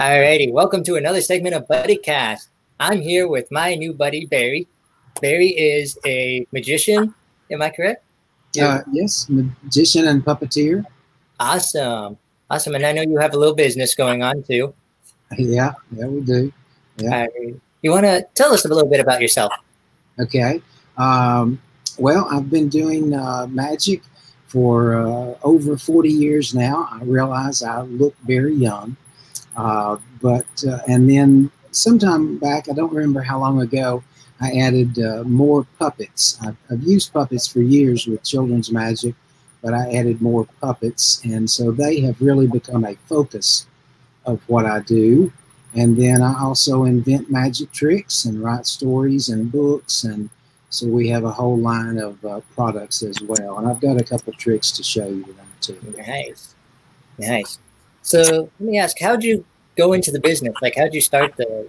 Alrighty, welcome to another segment of Buddy Cast. I'm here with my new buddy Barry. Barry is a magician. Am I correct? Uh, yes, magician and puppeteer. Awesome, awesome, and I know you have a little business going on too. Yeah, yeah, we do. Yeah. Uh, you want to tell us a little bit about yourself? Okay. Um, well, I've been doing uh, magic for uh, over 40 years now. I realize I look very young. Uh, but, uh, and then sometime back, I don't remember how long ago, I added uh, more puppets. I've, I've, used puppets for years with children's magic, but I added more puppets. And so they have really become a focus of what I do. And then I also invent magic tricks and write stories and books. And so we have a whole line of uh, products as well. And I've got a couple tricks to show you tonight too. Nice. Nice. So let me ask, how'd you go into the business? Like, how'd you start the,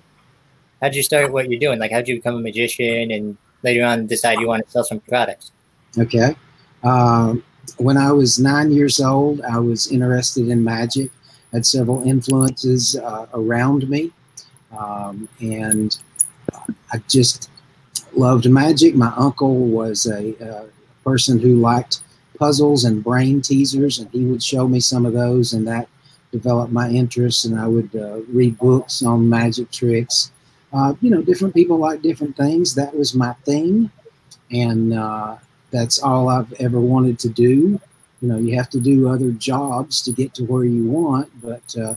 how'd you start what you're doing? Like, how'd you become a magician and later on decide you want to sell some products? Okay. Um, when I was nine years old, I was interested in magic had several influences uh, around me. Um, and I just loved magic. My uncle was a, a, person who liked puzzles and brain teasers, and he would show me some of those, and that developed my interest. And I would uh, read books on magic tricks. Uh, you know, different people like different things. That was my thing, and uh, that's all I've ever wanted to do you know you have to do other jobs to get to where you want but uh,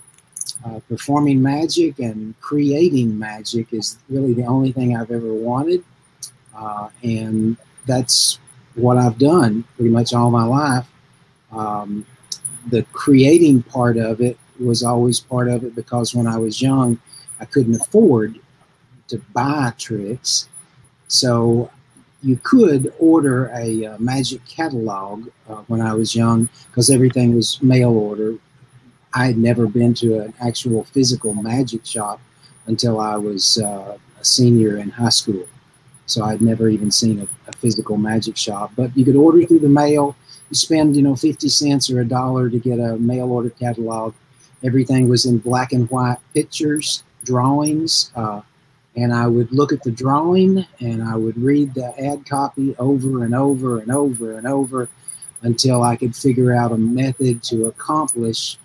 uh, performing magic and creating magic is really the only thing i've ever wanted uh, and that's what i've done pretty much all my life um, the creating part of it was always part of it because when i was young i couldn't afford to buy tricks so you could order a uh, magic catalog uh, when I was young because everything was mail order. I had never been to an actual physical magic shop until I was uh, a senior in high school. So I'd never even seen a, a, physical magic shop. But you could order through the mail. You spend, you know, 50 cents or a dollar to get a mail order catalog. Everything was in black and white pictures, drawings, uh, and I would look at the drawing and I would read the ad copy over and over and over and over until I could figure out a method to accomplish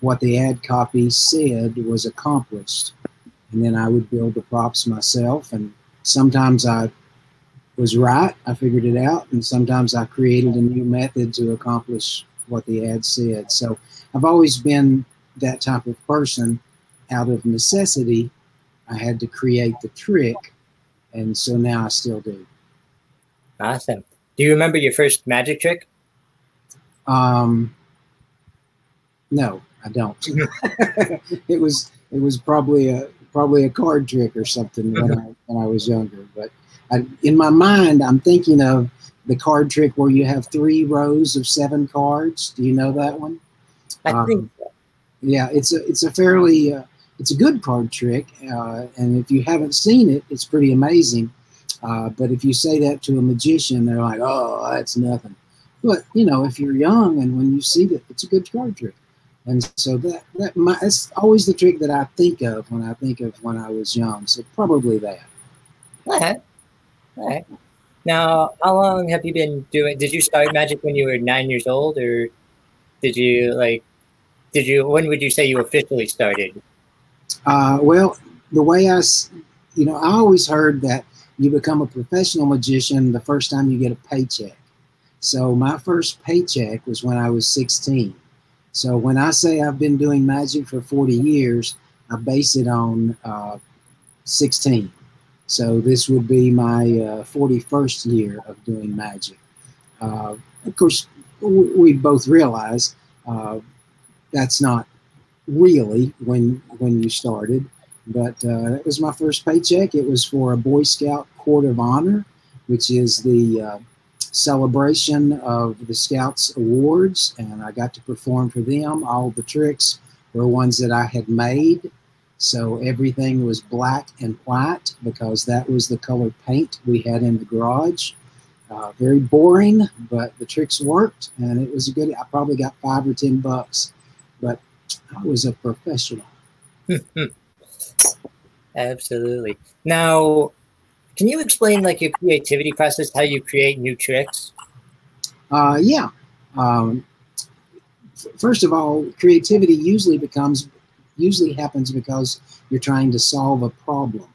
what the ad copy said was accomplished. And then I would build the props myself. And sometimes I was right, I figured it out. And sometimes I created a new method to accomplish what the ad said. So I've always been that type of person out of necessity I had to create the trick, and so now I still do. Awesome. Do you remember your first magic trick? Um, no, I don't. it was it was probably a probably a card trick or something when I when I was younger. But I, in my mind, I'm thinking of the card trick where you have three rows of seven cards. Do you know that one? I um, think. So. Yeah, it's a it's a fairly uh, it's a good card trick, uh, and if you haven't seen it, it's pretty amazing. Uh, but if you say that to a magician, they're like, "Oh, that's nothing." But you know, if you're young and when you see it, it's a good card trick. And so that that my, that's always the trick that I think of when I think of when I was young. So probably that. Right. Now, how long have you been doing? Did you start magic when you were nine years old, or did you like? Did you? When would you say you officially started? Uh, well, the way I, you know, I always heard that you become a professional magician the first time you get a paycheck. So my first paycheck was when I was 16. So when I say I've been doing magic for 40 years, I base it on uh, 16. So this would be my uh, 41st year of doing magic. Uh, of course, we both realize uh, that's not really when when you started. But uh, that was my first paycheck. It was for a Boy Scout Court of Honor, which is the uh, celebration of the Scouts Awards, and I got to perform for them. All the tricks were ones that I had made. So everything was black and white because that was the color paint we had in the garage. Uh, very boring, but the tricks worked, and it was a good. I probably got five or ten bucks, but I was a professional. Absolutely. Now, can you explain like your creativity process, how you create new tricks? Uh, yeah. Um, f- first of all, creativity usually becomes usually happens because you're trying to solve a problem.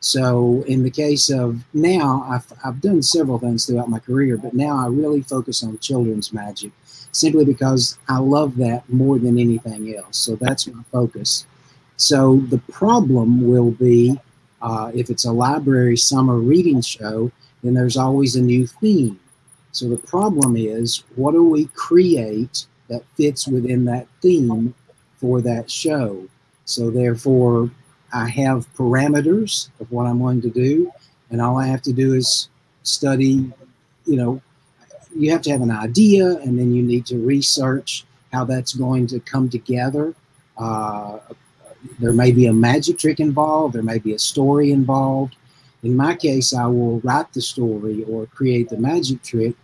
So in the case of now, I've, I've done several things throughout my career, but now I really focus on children's magic simply because I love that more than anything else. So that's my focus. So the problem will be uh, if it's a library summer reading show, then there's always a new theme. So the problem is, what do we create that fits within that theme for that show? So therefore, I have parameters of what I'm going to do, and all I have to do is study. You know, you have to have an idea, and then you need to research how that's going to come together. Uh, there may be a magic trick involved, there may be a story involved. In my case, I will write the story or create the magic trick.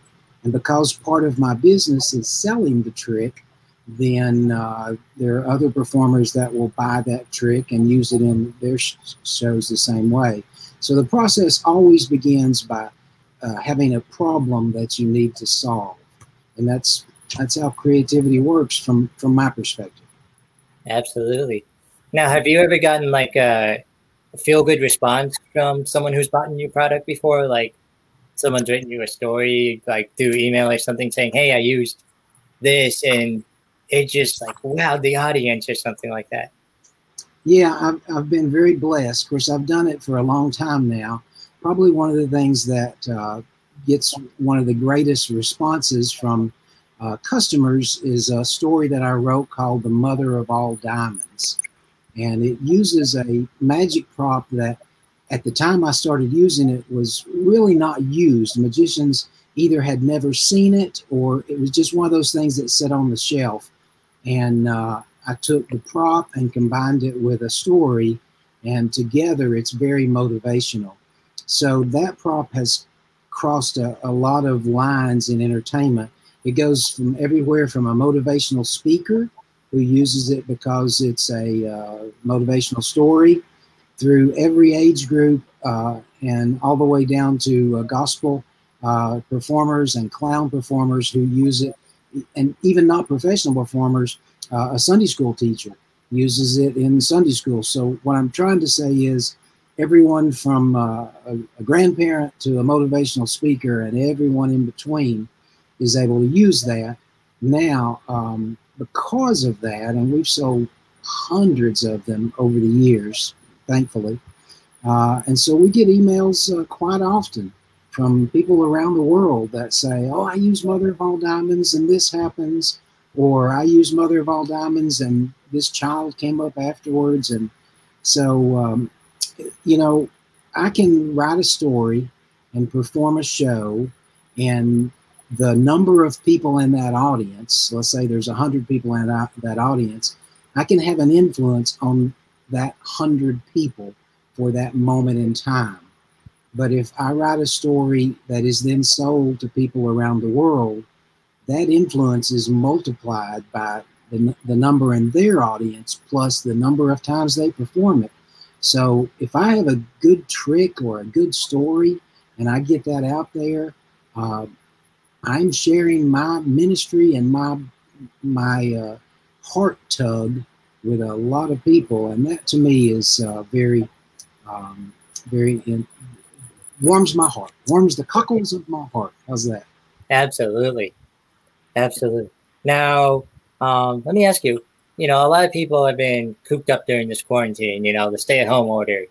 And because part of my business is selling the trick, then uh, there are other performers that will buy that trick and use it in their sh- shows the same way. So the process always begins by uh, having a problem that you need to solve, and that's that's how creativity works from from my perspective. Absolutely. Now, have you ever gotten like a feel good response from someone who's bought your product before? Like someone's written you a story, like through email or something, saying, "Hey, I used this," and it just like wowed the audience or something like that. Yeah, I've, I've been very blessed. Of course, I've done it for a long time now. Probably one of the things that uh, gets one of the greatest responses from uh, customers is a story that I wrote called The Mother of All Diamonds. And it uses a magic prop that at the time I started using it was really not used. Magicians either had never seen it or it was just one of those things that sat on the shelf. And uh, I took the prop and combined it with a story, and together it's very motivational. So that prop has crossed a, a lot of lines in entertainment. It goes from everywhere from a motivational speaker who uses it because it's a uh, motivational story through every age group uh, and all the way down to uh, gospel uh, performers and clown performers who use it, and even not professional performers. Uh, a Sunday school teacher uses it in Sunday school. So, what I'm trying to say is everyone from uh, a, a grandparent to a motivational speaker and everyone in between is able to use that. Now, um, because of that, and we've sold hundreds of them over the years, thankfully. Uh, and so we get emails uh, quite often from people around the world that say, Oh, I use Mother of All Diamonds and this happens, or I use Mother of All Diamonds and this child came up afterwards. And so, um, you know, I can write a story and perform a show, and the number of people in that audience, let's say there's 100 people in that, audience, I can have an influence on that 100 people for that moment in time. But if I write a story that is then sold to people around the world, that influence is multiplied by the, the number in their audience plus the number of times they perform it. So if I have a good trick or a good story and I get that out there, uh, I'm sharing my ministry and my my uh, heart tug with a lot of people, and that to me is uh, very, um, very in, warms my heart, warms the cockles of my heart. How's that? Absolutely, absolutely. Now, um, let me ask you. You know, a lot of people have been cooped up during this quarantine. You know, the stay-at-home order.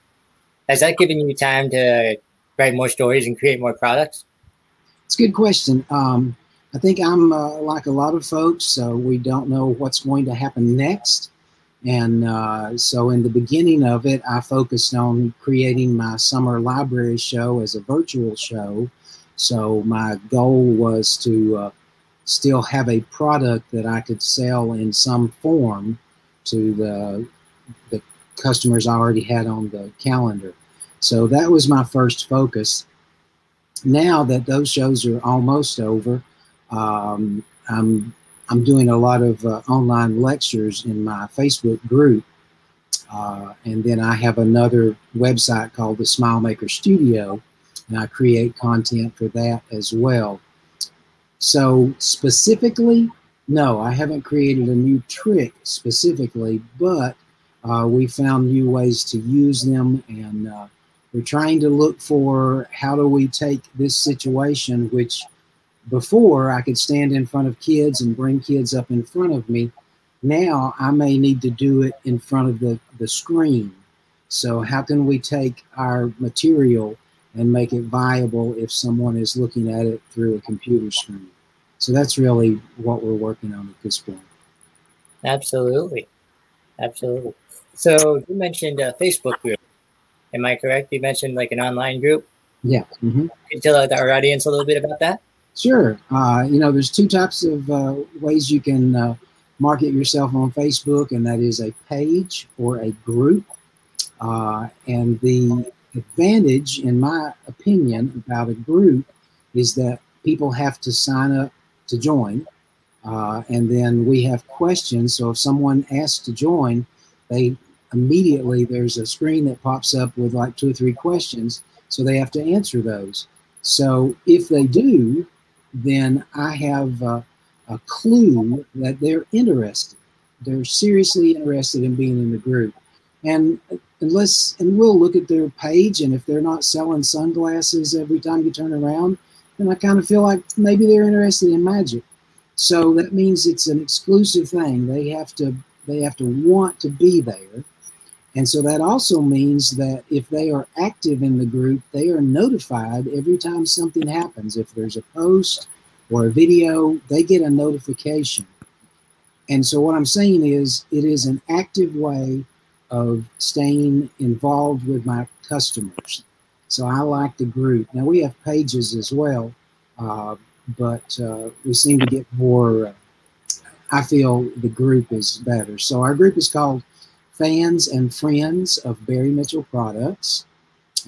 Has that given you time to write more stories and create more products? It's a good question. Um, I think I'm uh, like a lot of folks. So we don't know what's going to happen next. And uh, so, in the beginning of it, I focused on creating my summer library show as a virtual show. So, my goal was to uh, still have a product that I could sell in some form to the, the customers I already had on the calendar. So, that was my first focus. Now that those shows are almost over, um, I'm I'm doing a lot of uh, online lectures in my Facebook group Uh, and then I have another website called the Smile Maker Studio, and I create content for that as well. So, specifically, no, I haven't created a new trick specifically, but uh, we found new ways to use them, and uh, we're trying to look for how do we take this situation, which before I could stand in front of kids and bring kids up in front of me. Now I may need to do it in front of the, the screen. So, how can we take our material and make it viable if someone is looking at it through a computer screen? So, that's really what we're working on at this point. Absolutely. Absolutely. So, you mentioned a Facebook group. Am I correct? You mentioned like an online group? Yeah. Mm-hmm. Can you tell our audience a little bit about that? Sure. Uh, you know, there's two types of uh, ways you can uh, market yourself on Facebook, and that is a page or a group. Uh, and the advantage, in my opinion, about a group is that people have to sign up to join. Uh, and then we have questions. So if someone asks to join, they immediately there's a screen that pops up with like two or three questions. So they have to answer those. So if they do, then I have uh, a clue that they're interested. They're seriously interested in being in the group. And unless, and we'll look at their page, and if they're not selling sunglasses every time you turn around, then I kind of feel like maybe they're interested in magic. So that means it's an exclusive thing. They have to they have to want to be there. And so that also means that if they are active in the group, they are notified every time something happens. If there's a post or a video, they get a notification. And so what I'm saying is it is an active way of staying involved with my customers. So I like the group. Now we have pages as well, uh, but uh, we seem to get more. Uh, I feel the group is better. So our group is called fans and friends of Barry Mitchell products.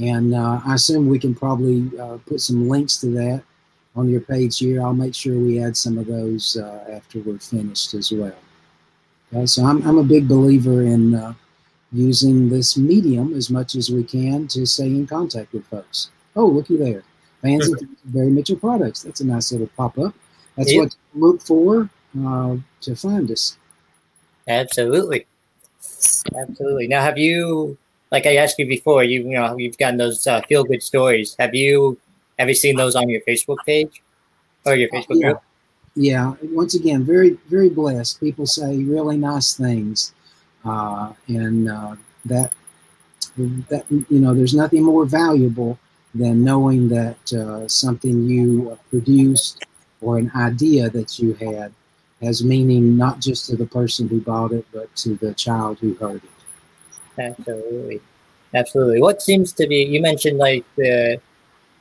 And uh, I assume we can probably uh, put some links to that on your page here. I'll make sure we add some of those uh, after we're finished as well. Okay, so I'm, I'm a big believer in uh, using this medium as much as we can to stay in contact with folks. Oh, looky there. Fans of Barry Mitchell products. That's a nice little pop up. That's what to look for uh, to find us. Absolutely. Absolutely. Now, have you, like I asked you before, you you know you've gotten those uh, feel good stories. Have you have you seen those on your Facebook page or your Facebook yeah. group? Yeah. Once again, very very blessed. People say really nice things, uh, and uh, that that you know, there's nothing more valuable than knowing that uh, something you produced or an idea that you had has meaning not just to the person who bought it, but to the child who heard it. Absolutely, absolutely. What seems to be you mentioned like the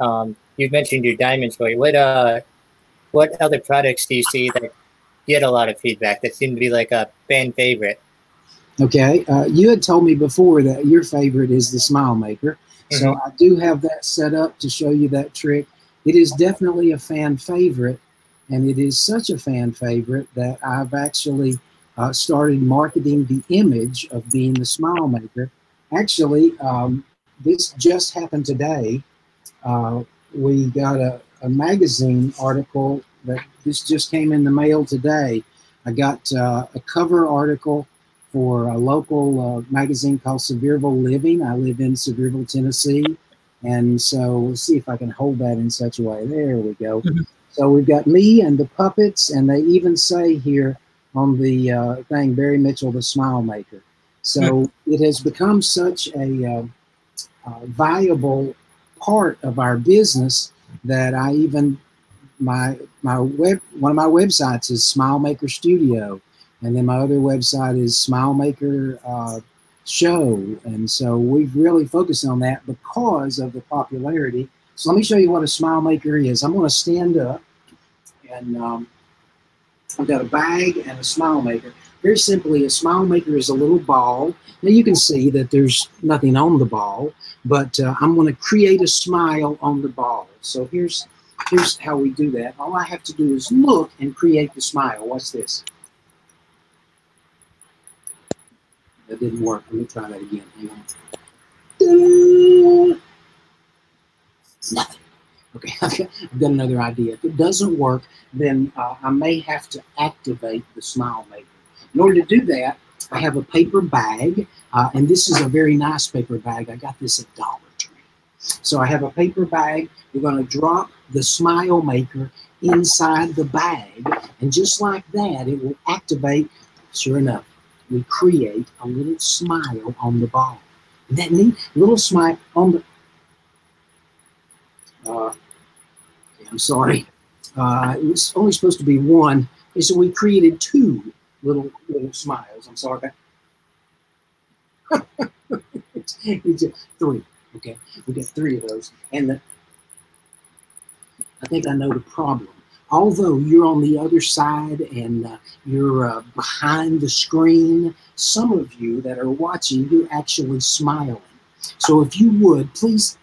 um, you mentioned your diamond story. What uh, what other products do you see that get a lot of feedback that seem to be like a fan favorite? Okay, uh, you had told me before that your favorite is the Smile Maker, mm-hmm. so I do have that set up to show you that trick. It is definitely a fan favorite and it is such a fan favorite that I've actually uh, started marketing the image of being the smile maker. Actually, um, this just happened today. Uh, we got a, a, magazine article that this just came in the mail today. I got uh, a cover article for a local uh, magazine called Sevierville Living. I live in Sevierville, Tennessee. And so we'll see if I can hold that in such a way. There we go. So we've got me and the puppets, and they even say here on the uh, thing, Barry Mitchell, the Smile Maker. So hmm. it has become such a uh, uh, viable part of our business that I even my my web one of my websites is Smile Maker Studio, and then my other website is Smile Maker uh, Show, and so we've really focused on that because of the popularity so let me show you what a smile maker is. I'm going to stand up and um, I've got a bag and a smile maker. Very simply, a smile maker is a little ball. Now you can see that there's nothing on the ball, but uh, I'm going to create a smile on the ball. So here's here's how we do that. All I have to do is look and create the smile. What's this? That didn't work. Let me try that again. Hang on. Nothing. Okay, I've got, another idea. If it doesn't work, then uh, I may have to activate the smile maker. In order to do that, I have a paper bag, uh, and this is a very nice paper bag. I got this at Dollar Tree. So I have a paper bag. We're going to drop the smile maker inside the bag, and just like that, it will activate. Sure enough, we create a little smile on the ball. Isn't that neat? Little smile on the. Uh, I'm sorry. Uh, it was only supposed to be one. And so we created two little little smiles. I'm sorry. three. Okay, we got three of those, and the, I think I know the problem. Although you're on the other side and uh, you're uh, behind the screen, some of you that are watching, you're actually smiling. So if you would, please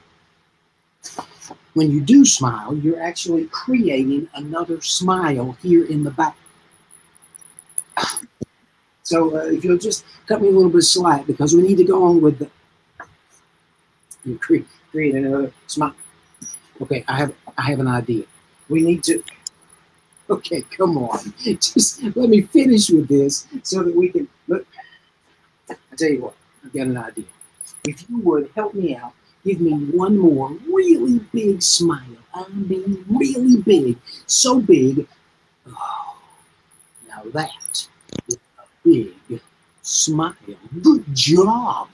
when you do smile, you're actually creating another smile here in the back. So uh, if you'll just cut me a little bit slack because we need to go on with the you create, create another smile. Okay, I have I have an idea. We need to Okay, come on. Just let me finish with this so that we can look. I tell you what, I've got an idea. If you would help me out give me one more really big smile. I mean, really big. So big. Oh, now that is a big smile. Good job.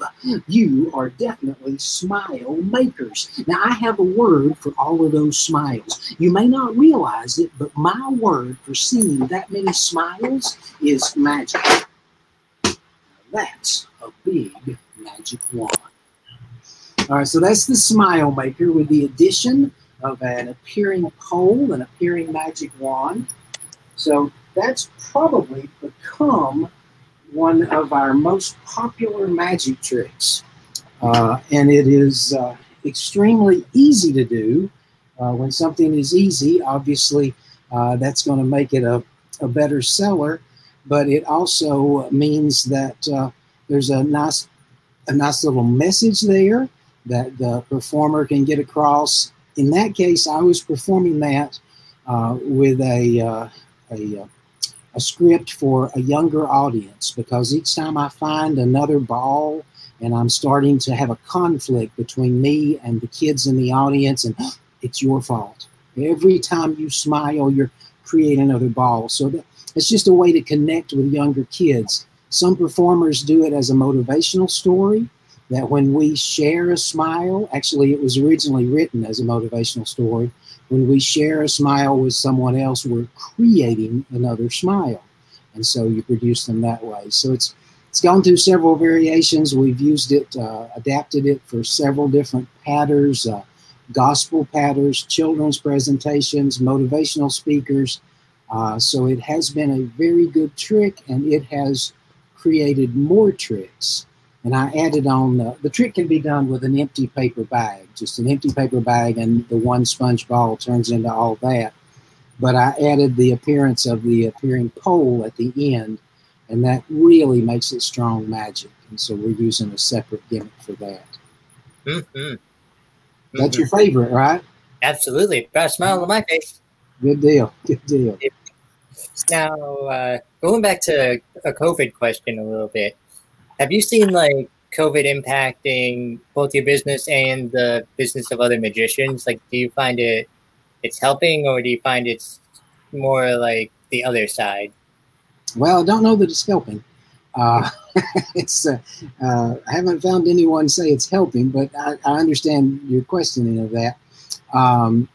You are definitely smile makers. Now, I have a word for all of those smiles. You may not realize it, but my word for seeing that many smiles is magic. That's a big magic wand. All right, so that's the smile maker with the addition of an appearing pole, an appearing magic wand. So that's probably become one of our most popular magic tricks. Uh, and it is uh, extremely easy to do. Uh, when something is easy, obviously uh, that's going to make it a, a better seller, but it also means that uh, there's a nice, a nice little message there that the performer can get across. In that case, I was performing that uh, with a, uh, a, uh, a script for a younger audience because each time I find another ball and I'm starting to have a conflict between me and the kids in the audience, and it's your fault. Every time you smile, you're creating another ball. So that, it's just a way to connect with younger kids. Some performers do it as a motivational story that when we share a smile, actually, it was originally written as a motivational story. When we share a smile with someone else, we're creating another smile. And so you produce them that way. So it's it's gone through several variations. We've used it, uh, adapted it for several different patterns, uh, gospel patterns, children's presentations, motivational speakers. Uh, so it has been a very good trick, and it has created more tricks and I added on the, the trick can be done with an empty paper bag, just an empty paper bag, and the one sponge ball turns into all that. But I added the appearance of the appearing pole at the end, and that really makes it strong magic. And so we're using a separate gimmick for that. Mm-hmm. Mm-hmm. That's your favorite, right? Absolutely. Got a smile on my face. Good deal. Good deal. Now, uh, going back to a COVID question a little bit, have you seen like COVID impacting both your business and the business of other magicians? Like, do you find it it's helping, or do you find it's more like the other side? Well, I don't know that it's helping. Uh, it's uh, uh, I haven't found anyone say it's helping, but I, I understand your questioning of that. Um,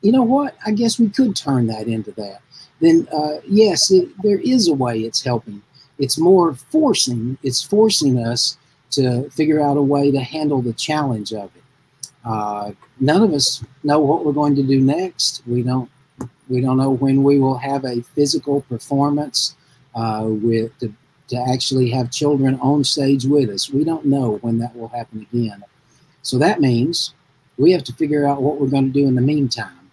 you know what? I guess we could turn that into that. Then uh, yes, it, there is a way it's helping it's more forcing it's forcing us to figure out a way to handle the challenge of it. Uh, none of us know what we're going to do next. We don't we don't know when we will have a physical performance uh, with to, to actually have children on stage with us. We don't know when that will happen again. So that means we have to figure out what we're going to do in the meantime.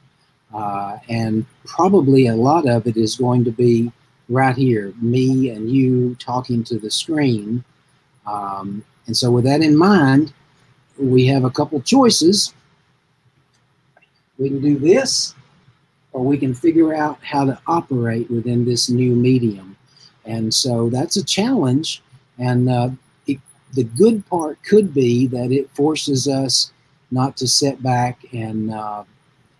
Uh, and probably a lot of it is going to be right here, me and you talking to the screen. Um, and so, with that in mind, we have a couple choices. We can do this, or we can figure out how to operate within this new medium. And so that's a challenge. And uh, it, the good part could be that it forces us not to sit back and, uh,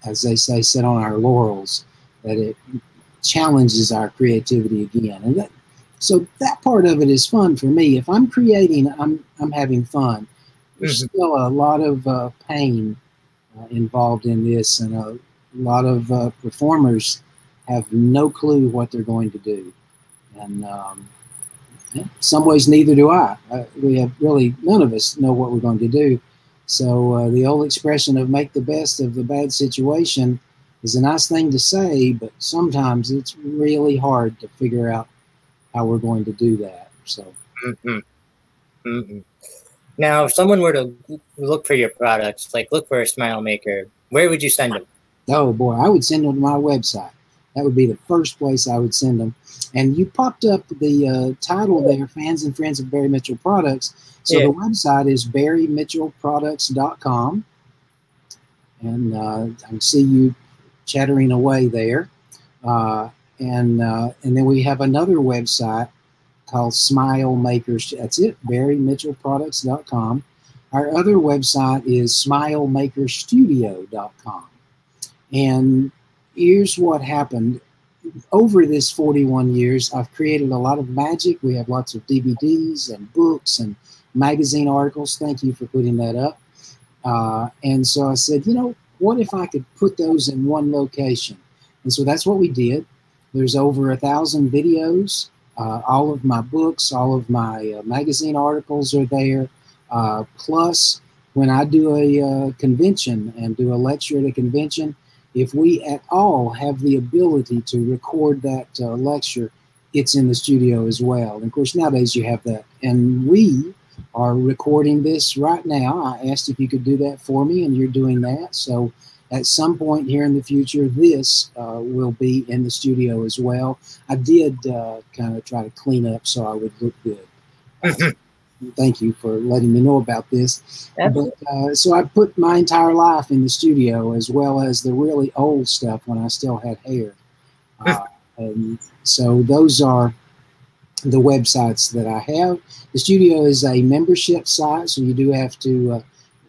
as they say, sit on our laurels, that it challenges our creativity again. And that, so that part of it is fun for me. If I'm creating, I'm, I'm having fun. There's mm-hmm. still a lot of uh, pain uh, involved in this, and a lot of uh, performers have no clue what they're going to do. And um, some ways, neither do I. Uh, we have really none of us know what we're going to do. So uh, the old expression of "make the best of the bad situation" is a nice thing to say, but sometimes it's really hard to figure out how we're going to do that. So. Mm-hmm. Mm-hmm. Now, if someone were to look for your products, like look for a smile maker, where would you send them? Oh boy, I would send them to my website. That would be the first place I would send them. And you popped up the uh, title there, Fans and Friends of Barry Mitchell Products. So yeah. the website is barrymitchellproducts.com. And uh, I see you chattering away there. Uh, and uh, and then we have another website called Smile Makers. That's it, barrymitchellproducts.com. Our other website is smilemakerstudio.com. And here's what happened. Over this 41 years, I've created a lot of magic. We have lots of DVDs and books and magazine articles. Thank you for putting that up. Uh, and so I said, you know, what if I could put those in one location? And so that's what we did. There's over a thousand videos. Uh, all of my books, all of my uh, magazine articles are there. Uh, plus, when I do a uh, convention and do a lecture at a convention, if we at all have the ability to record that uh, lecture, it's in the studio as well. And of course, nowadays you have that. And we are recording this right now. I asked if you could do that for me, and you're doing that. So at some point here in the future, this uh, will be in the studio as well. I did uh, kind of try to clean up so I would look good. thank you for letting me know about this. But, uh, so I put my entire life in the studio as well as the really old stuff when I still had hair. Uh, and so those are the websites that I have. The studio is a membership site, so you do have to. Uh,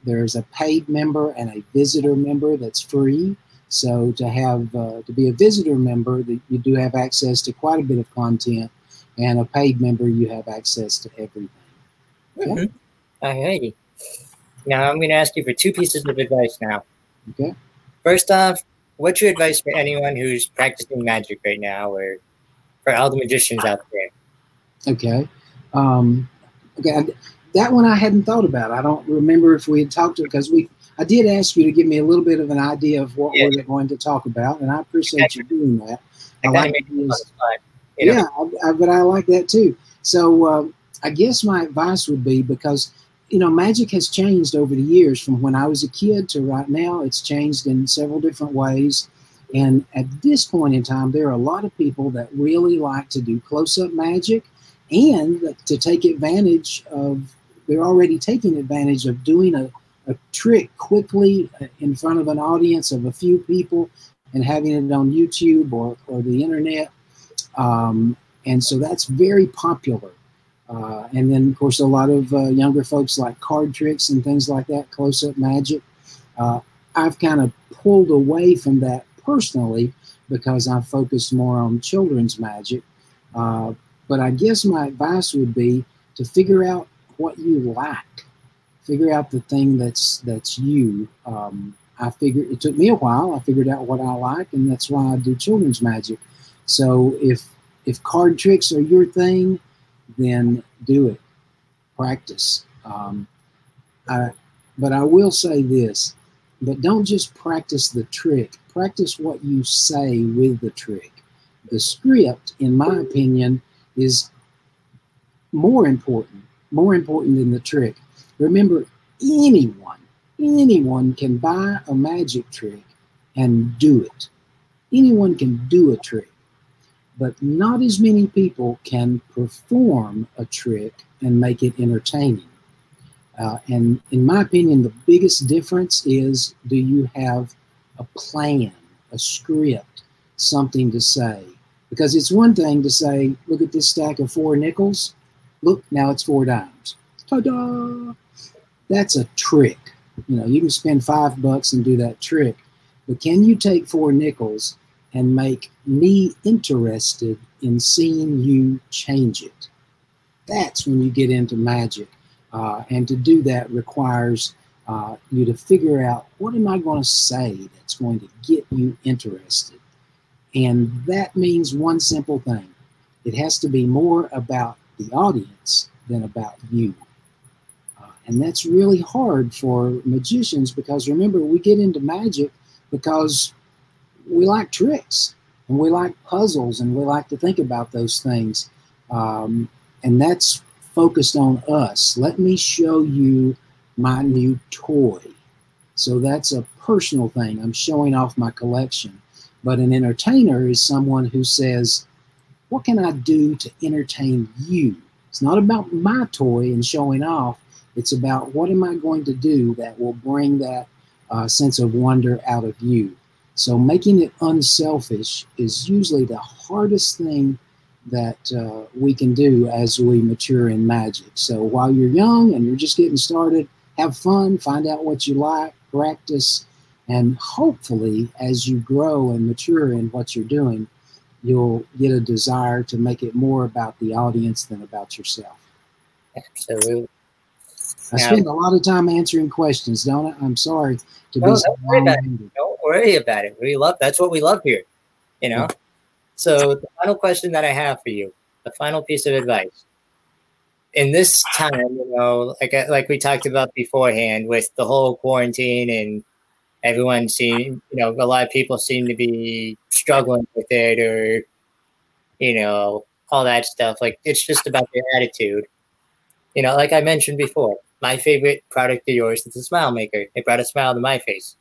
there's a paid member and a visitor member that's free. So to have uh, to be a visitor member, that you do have access to quite a bit of content, and a paid member, you have access to everything. Mm-hmm. Alrighty. Now I'm going to ask you for two pieces of advice now. Okay. First off, what's your advice for anyone who's practicing magic right now, or for all the magicians out there? Okay. Um, okay. That one I hadn't thought about. I don't remember if we had talked to because we. I did ask you to give me a little bit of an idea of what yeah. we're going to talk about, and I appreciate you doing that. I, I like these, yeah, I, I, but I like that too. So um, I guess my advice would be because you know magic has changed over the years from when I was a kid to right now. It's changed in several different ways. And at this point in time, there are a lot of people that really like to do close up magic and to take advantage of, they're already taking advantage of doing a, a trick quickly in front of an audience of a few people and having it on YouTube or, or the internet. Um, and so that's very popular. Uh, and then, of course, a lot of uh, younger folks like card tricks and things like that, close up magic. Uh, I've kind of pulled away from that personally because I've focused more on children's magic. But I guess my advice would be to figure out what you like, figure out the thing that's that's you. Um, I figured it took me a while. I figured out what I like, and that's why I do children's magic. So if if card tricks are your thing, then do it. Practice. Um, I, but I will say this, but don't just practice the trick. Practice what you say with the trick. The script, in my opinion, is more important, more important than the trick. Remember, anyone, anyone can buy a magic trick and do it. Anyone can do a trick but not as many people can perform a trick and make it entertaining. Uh, and in my opinion, the biggest difference is do you have a plan, a script, something to say? Because it's one thing to say, look at this stack of four nickels. Look, now it's four dimes. Ta da! That's a trick. You know, you can spend five bucks and do that trick. But can you take four nickels and make me interested in seeing you change it? That's when you get into magic. Uh, and to do that requires uh, you to figure out what am I going to say that's going to get you interested. And that means one simple thing it has to be more about the audience than about you. Uh, and that's really hard for magicians because remember, we get into magic because we like tricks and we like puzzles and we like to think about those things. Um, and that's focused on us. Let me show you my new toy. So that's a personal thing. I'm showing off my collection. But an entertainer is someone who says, What can I do to entertain you? It's not about my toy and showing off. It's about what am I going to do that will bring that uh, sense of wonder out of you. So making it unselfish is usually the hardest thing that uh, we can do as we mature in magic. So while you're young and you're just getting started, have fun, find out what you like, practice, and hopefully, as you grow and mature in what you're doing, you'll get a desire to make it more about the audience than about yourself. Absolutely. I spend a lot of time answering questions, don't I? I'm sorry to no, be so don't worry, about it. don't worry about it. We love that's what we love here. You know. Mm. So the final question that I have for you, the final piece of advice. In this time, you know, like like we talked about beforehand, with the whole quarantine and everyone seem, you know, a lot of people seem to be struggling with it, or you know, all that stuff. Like it's just about your attitude. You know, like I mentioned before, my favorite product of yours is the Smile Maker. It brought a smile to my face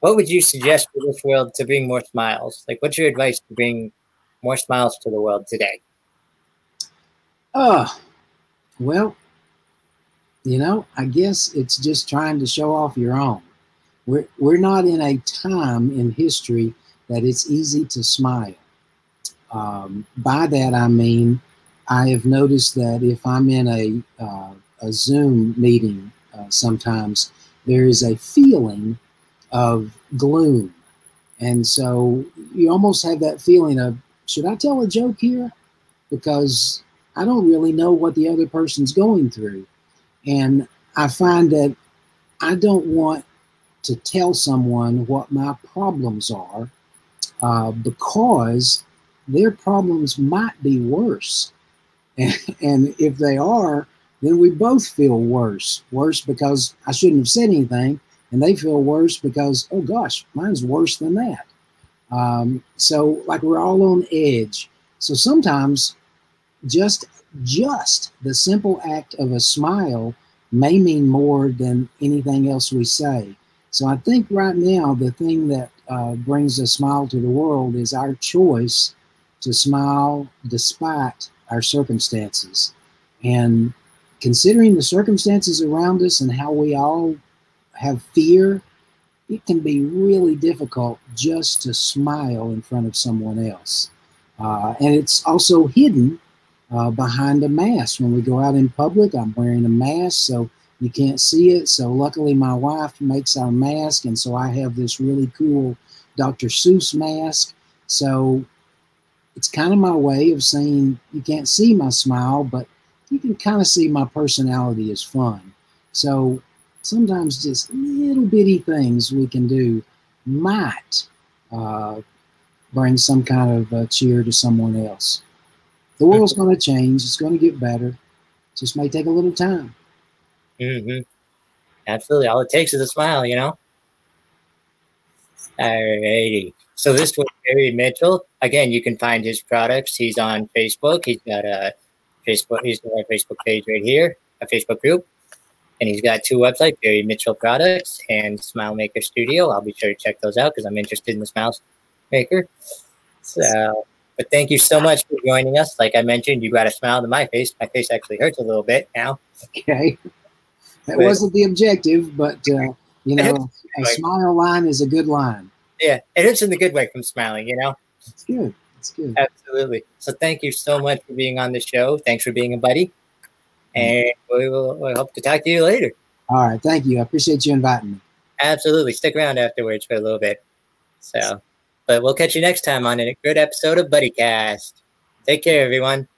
what would you suggest for this world to bring more smiles? Like, what's your advice to bring more smiles to the world today? Uh, well, you know, I guess it's just trying to show off your own. We're, we're not in a time in history that it's easy to smile. Um, by that, I mean, I have noticed that if I'm in a, uh, a Zoom meeting uh, sometimes, there is a feeling of gloom. And so you almost have that feeling of, should I tell a joke here? Because I don't really know what the other person's going through. And I find that I don't want to tell someone what my problems are uh, because their problems might be worse. And, and if they are, then we both feel worse. Worse because I shouldn't have said anything, and they feel worse because oh gosh mine's worse than that um, so like we're all on edge so sometimes just just the simple act of a smile may mean more than anything else we say so i think right now the thing that uh, brings a smile to the world is our choice to smile despite our circumstances and considering the circumstances around us and how we all have fear, it can be really difficult just to smile in front of someone else. Uh, and it's also hidden uh, behind a mask. When we go out in public, I'm wearing a mask, so you can't see it. So luckily, my wife makes our mask, and so I have this really cool Dr. Seuss mask. So it's kind of my way of saying you can't see my smile, but you can kind of see my personality is fun. So sometimes just little bitty things we can do might uh, bring some kind of uh, cheer to someone else. The world's going to change. It's going to get better. It just may take a little time. Mm-hmm. Absolutely. All it takes is a smile, you know? Alrighty. So this was Barry Mitchell. Again, you can find his products. He's on Facebook. He's got a Facebook. He's got a Facebook page right here, a Facebook group. And he's got two websites, Barry Mitchell Products and Smile Maker Studio. I'll be sure to check those out because I'm interested in the Smile Maker. So But thank you so much for joining us. Like I mentioned, you got a smile to my face. My face actually hurts a little bit now. Okay. That but, wasn't the objective, but uh, you know, a smile line is a good line. Yeah, it hurts in the good way from smiling. You know. It's good. It's good. Absolutely. So thank you so much for being on the show. Thanks for being a buddy, and we will we hope to talk to you later. All right. Thank you. I appreciate you inviting me. Absolutely. Stick around afterwards for a little bit. So, but we'll catch you next time on a good episode of BuddyCast. Take care, everyone.